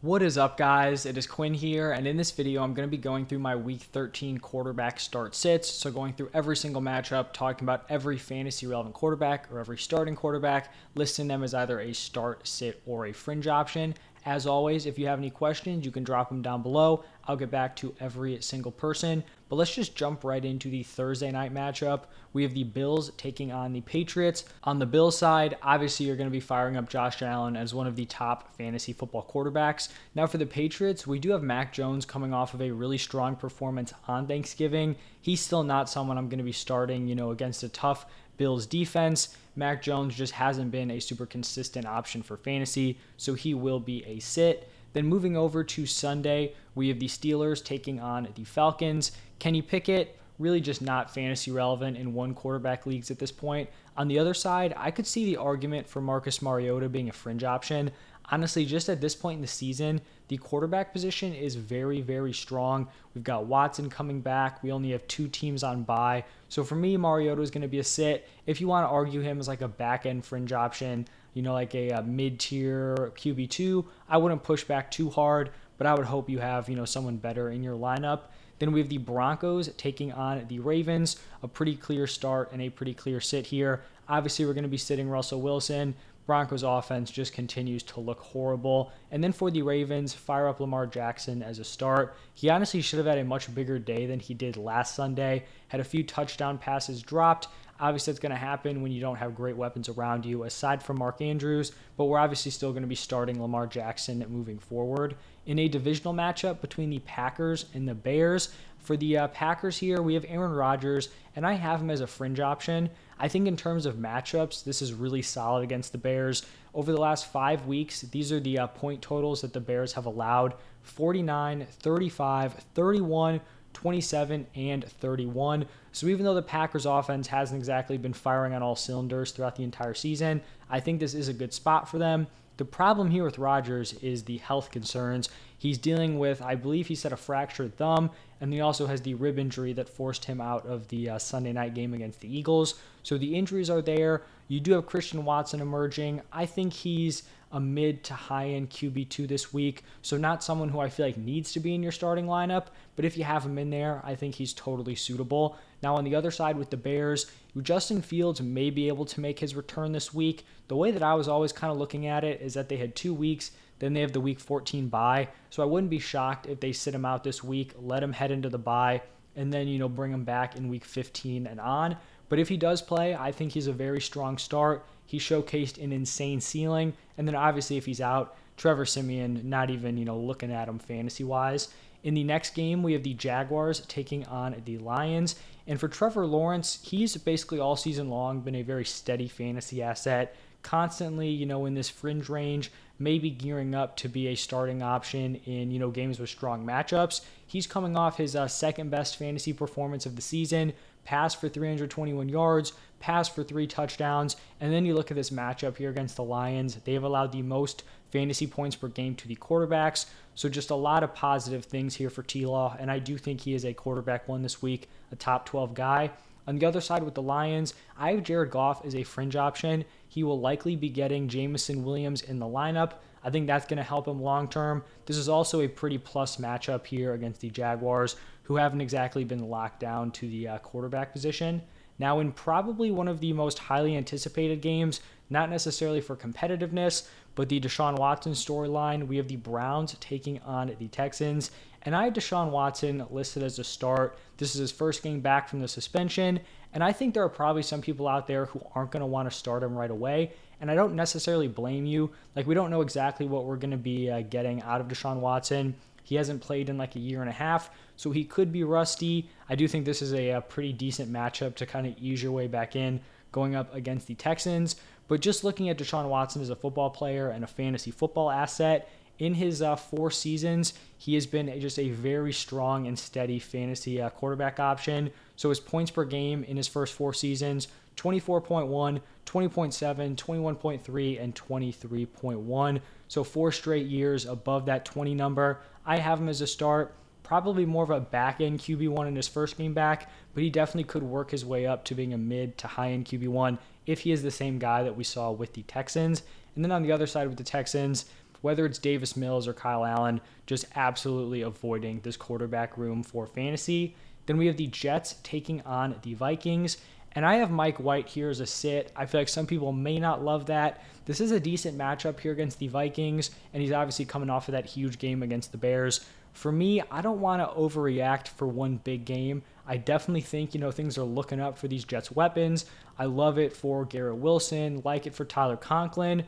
What is up, guys? It is Quinn here, and in this video, I'm going to be going through my Week 13 quarterback start sits. So, going through every single matchup, talking about every fantasy relevant quarterback or every starting quarterback, listing them as either a start, sit, or a fringe option. As always, if you have any questions, you can drop them down below. I'll get back to every single person. But let's just jump right into the Thursday night matchup. We have the Bills taking on the Patriots. On the Bills side, obviously you're going to be firing up Josh Allen as one of the top fantasy football quarterbacks. Now for the Patriots, we do have Mac Jones coming off of a really strong performance on Thanksgiving. He's still not someone I'm going to be starting, you know, against a tough Bills defense. Mac Jones just hasn't been a super consistent option for fantasy, so he will be a sit. Then moving over to Sunday, we have the Steelers taking on the Falcons. Kenny Pickett, really just not fantasy relevant in one quarterback leagues at this point. On the other side, I could see the argument for Marcus Mariota being a fringe option. Honestly, just at this point in the season, the quarterback position is very, very strong. We've got Watson coming back. We only have two teams on bye. So for me, Mariota is going to be a sit. If you want to argue him as like a back end fringe option, you know, like a, a mid tier QB2, I wouldn't push back too hard, but I would hope you have, you know, someone better in your lineup. Then we have the Broncos taking on the Ravens. A pretty clear start and a pretty clear sit here. Obviously, we're going to be sitting Russell Wilson. Broncos offense just continues to look horrible. And then for the Ravens, fire up Lamar Jackson as a start. He honestly should have had a much bigger day than he did last Sunday. Had a few touchdown passes dropped. Obviously, it's going to happen when you don't have great weapons around you, aside from Mark Andrews, but we're obviously still going to be starting Lamar Jackson moving forward. In a divisional matchup between the Packers and the Bears, for the uh, Packers here, we have Aaron Rodgers, and I have him as a fringe option. I think in terms of matchups, this is really solid against the Bears. Over the last five weeks, these are the uh, point totals that the Bears have allowed 49, 35, 31, 27, and 31. So even though the Packers offense hasn't exactly been firing on all cylinders throughout the entire season, I think this is a good spot for them. The problem here with Rodgers is the health concerns. He's dealing with, I believe he said, a fractured thumb, and he also has the rib injury that forced him out of the uh, Sunday night game against the Eagles. So the injuries are there. You do have Christian Watson emerging. I think he's a mid to high end QB2 this week. So, not someone who I feel like needs to be in your starting lineup, but if you have him in there, I think he's totally suitable. Now, on the other side with the Bears, Justin Fields may be able to make his return this week. The way that I was always kind of looking at it is that they had two weeks, then they have the week 14 bye. So, I wouldn't be shocked if they sit him out this week, let him head into the bye, and then, you know, bring him back in week 15 and on. But if he does play, I think he's a very strong start. He showcased an insane ceiling. And then obviously if he's out, Trevor Siemian, not even, you know, looking at him fantasy wise. In the next game, we have the Jaguars taking on the Lions. And for Trevor Lawrence, he's basically all season long been a very steady fantasy asset, constantly, you know, in this fringe range, maybe gearing up to be a starting option in, you know, games with strong matchups. He's coming off his uh, second best fantasy performance of the season, pass for 321 yards, pass for three touchdowns. And then you look at this matchup here against the Lions. They've allowed the most fantasy points per game to the quarterbacks. So just a lot of positive things here for T Law. And I do think he is a quarterback one this week, a top 12 guy. On the other side with the Lions, I have Jared Goff as a fringe option. He will likely be getting Jameson Williams in the lineup. I think that's going to help him long term. This is also a pretty plus matchup here against the Jaguars, who haven't exactly been locked down to the uh, quarterback position. Now, in probably one of the most highly anticipated games, not necessarily for competitiveness, but the Deshaun Watson storyline, we have the Browns taking on the Texans. And I have Deshaun Watson listed as a start. This is his first game back from the suspension. And I think there are probably some people out there who aren't going to want to start him right away. And I don't necessarily blame you. Like, we don't know exactly what we're going to be uh, getting out of Deshaun Watson. He hasn't played in like a year and a half, so he could be rusty. I do think this is a, a pretty decent matchup to kind of ease your way back in going up against the Texans. But just looking at Deshaun Watson as a football player and a fantasy football asset, in his uh, four seasons, he has been just a very strong and steady fantasy uh, quarterback option. So his points per game in his first four seasons 24.1, 20.7, 21.3, and 23.1. So four straight years above that 20 number. I have him as a start. Probably more of a back end QB1 in his first game back, but he definitely could work his way up to being a mid to high end QB1 if he is the same guy that we saw with the Texans. And then on the other side with the Texans, whether it's Davis Mills or Kyle Allen, just absolutely avoiding this quarterback room for fantasy. Then we have the Jets taking on the Vikings. And I have Mike White here as a sit. I feel like some people may not love that. This is a decent matchup here against the Vikings, and he's obviously coming off of that huge game against the Bears. For me, I don't want to overreact for one big game. I definitely think, you know, things are looking up for these Jets weapons. I love it for Garrett Wilson, like it for Tyler Conklin.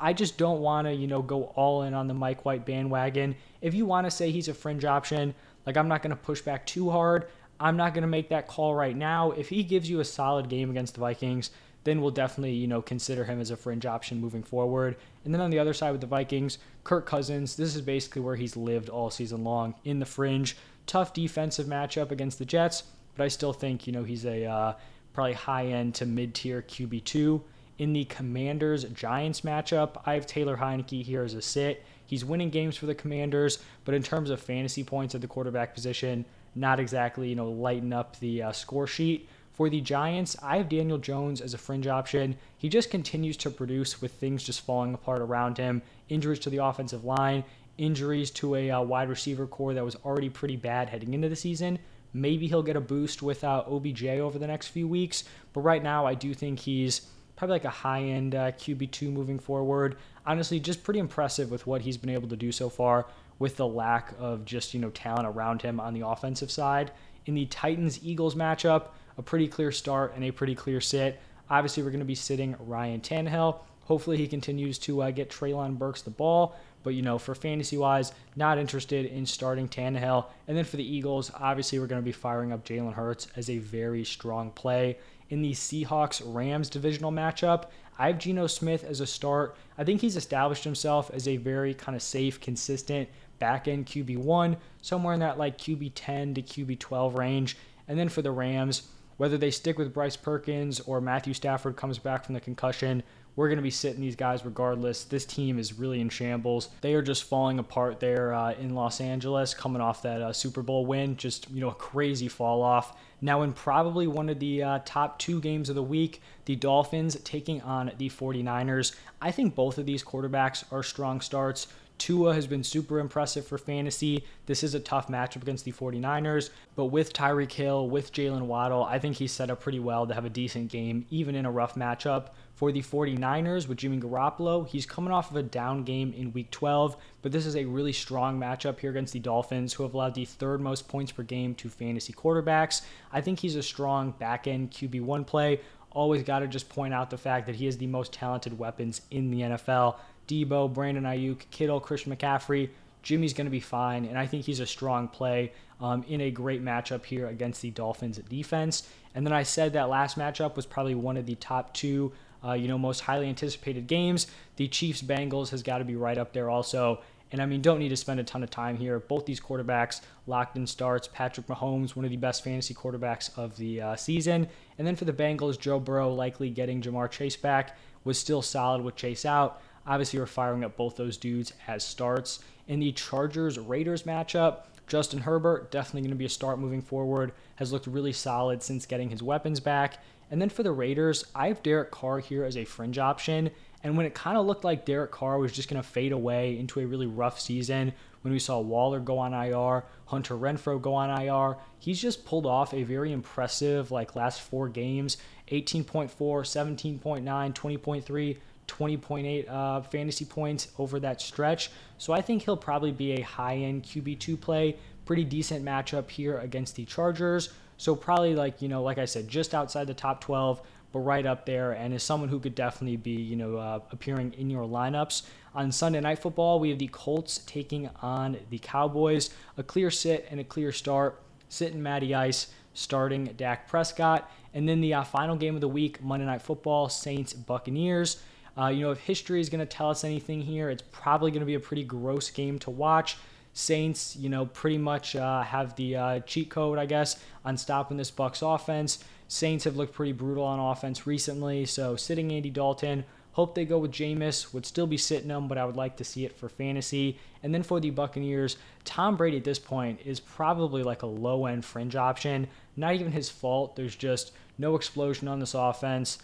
I just don't want to, you know, go all in on the Mike White bandwagon. If you want to say he's a fringe option, like I'm not going to push back too hard. I'm not going to make that call right now. If he gives you a solid game against the Vikings, then we'll definitely, you know, consider him as a fringe option moving forward. And then on the other side with the Vikings, Kirk Cousins, this is basically where he's lived all season long in the fringe. Tough defensive matchup against the Jets, but I still think, you know, he's a uh, probably high end to mid tier QB2. In the Commanders Giants matchup, I have Taylor Heinicke here as a sit. He's winning games for the Commanders, but in terms of fantasy points at the quarterback position, not exactly, you know, lighten up the uh, score sheet. For the Giants, I have Daniel Jones as a fringe option. He just continues to produce with things just falling apart around him. Injuries to the offensive line, injuries to a uh, wide receiver corps that was already pretty bad heading into the season. Maybe he'll get a boost with uh, OBJ over the next few weeks, but right now I do think he's probably like a high end uh, QB2 moving forward. Honestly, just pretty impressive with what he's been able to do so far with the lack of just, you know, talent around him on the offensive side. In the Titans Eagles matchup, a pretty clear start and a pretty clear sit. Obviously, we're going to be sitting Ryan Tannehill. Hopefully, he continues to uh, get Treylon Burks the ball. But, you know, for fantasy wise, not interested in starting Tannehill. And then for the Eagles, obviously, we're going to be firing up Jalen Hurts as a very strong play. In the Seahawks Rams divisional matchup, I have Geno Smith as a start. I think he's established himself as a very kind of safe, consistent back end QB1, somewhere in that like QB10 to QB12 range. And then for the Rams, whether they stick with Bryce Perkins or Matthew Stafford comes back from the concussion, we're going to be sitting these guys regardless. This team is really in shambles. They are just falling apart there uh, in Los Angeles, coming off that uh, Super Bowl win. Just, you know, a crazy fall off. Now, in probably one of the uh, top two games of the week, the Dolphins taking on the 49ers. I think both of these quarterbacks are strong starts. Tua has been super impressive for fantasy. This is a tough matchup against the 49ers, but with Tyreek Hill, with Jaylen Waddle, I think he's set up pretty well to have a decent game, even in a rough matchup. For the 49ers with Jimmy Garoppolo, he's coming off of a down game in week 12, but this is a really strong matchup here against the Dolphins, who have allowed the third most points per game to fantasy quarterbacks. I think he's a strong back end QB1 play. Always got to just point out the fact that he has the most talented weapons in the NFL. Deebo, Brandon Aiyuk, Kittle, Christian McCaffrey. Jimmy's going to be fine, and I think he's a strong play um, in a great matchup here against the Dolphins defense. And then I said that last matchup was probably one of the top two, uh, you know, most highly anticipated games. The Chiefs Bengals has got to be right up there also. And I mean, don't need to spend a ton of time here. Both these quarterbacks locked in starts. Patrick Mahomes, one of the best fantasy quarterbacks of the uh, season. And then for the Bengals, Joe Burrow likely getting Ja'Marr Chase back was still solid with Chase out. Obviously, we're firing up both those dudes as starts. In the Chargers Raiders matchup, Justin Herbert, definitely going to be a start moving forward, has looked really solid since getting his weapons back. And then for the Raiders, I have Derek Carr here as a fringe option. And when it kind of looked like Derek Carr was just going to fade away into a really rough season, when we saw Waller go on IR, Hunter Renfrow go on IR, he's just pulled off a very impressive like last four games 18.4, 17.9, 20.3, 20.8 uh, fantasy points over that stretch. So I think he'll probably be a high end QB2 play. Pretty decent matchup here against the Chargers. So probably like, you know, like I said, just outside the top 12, but right up there and is someone who could definitely be, you know, uh, appearing in your lineups. On Sunday Night Football, we have the Colts taking on the Cowboys. A clear sit and a clear start. Sitting Matty Ice, starting Dak Prescott. And then the uh, final game of the week, Monday Night Football, Saints Buccaneers. Uh, you know, if history is going to tell us anything here, it's probably going to be a pretty gross game to watch. Saints, you know, pretty much uh, have the uh, cheat code, I guess, on stopping this Bucks offense. Saints have looked pretty brutal on offense recently, so sitting Andy Dalton. Hope they go with Jameis. Would still be sitting them, but I would like to see it for fantasy. And then for the Buccaneers, Tom Brady at this point is probably like a low end fringe option. Not even his fault. There's just no explosion on this offense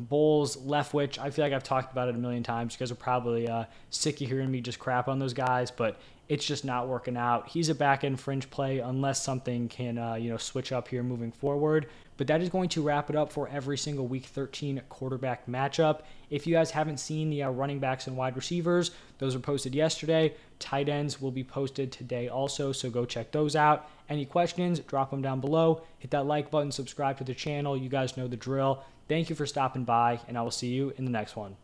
Bowles, Leftwich. I feel like I've talked about it a million times. You guys are probably uh, sick of hearing me just crap on those guys, but it's just not working out. He's a back end fringe play unless something can uh, you know switch up here moving forward. But that is going to wrap it up for every single Week 13 quarterback matchup. If you guys haven't seen the uh, running backs and wide receivers, those were posted yesterday. Tight ends will be posted today also, so go check those out. Any questions, drop them down below. Hit that like button, subscribe to the channel. You guys know the drill. Thank you for stopping by, and I will see you in the next one.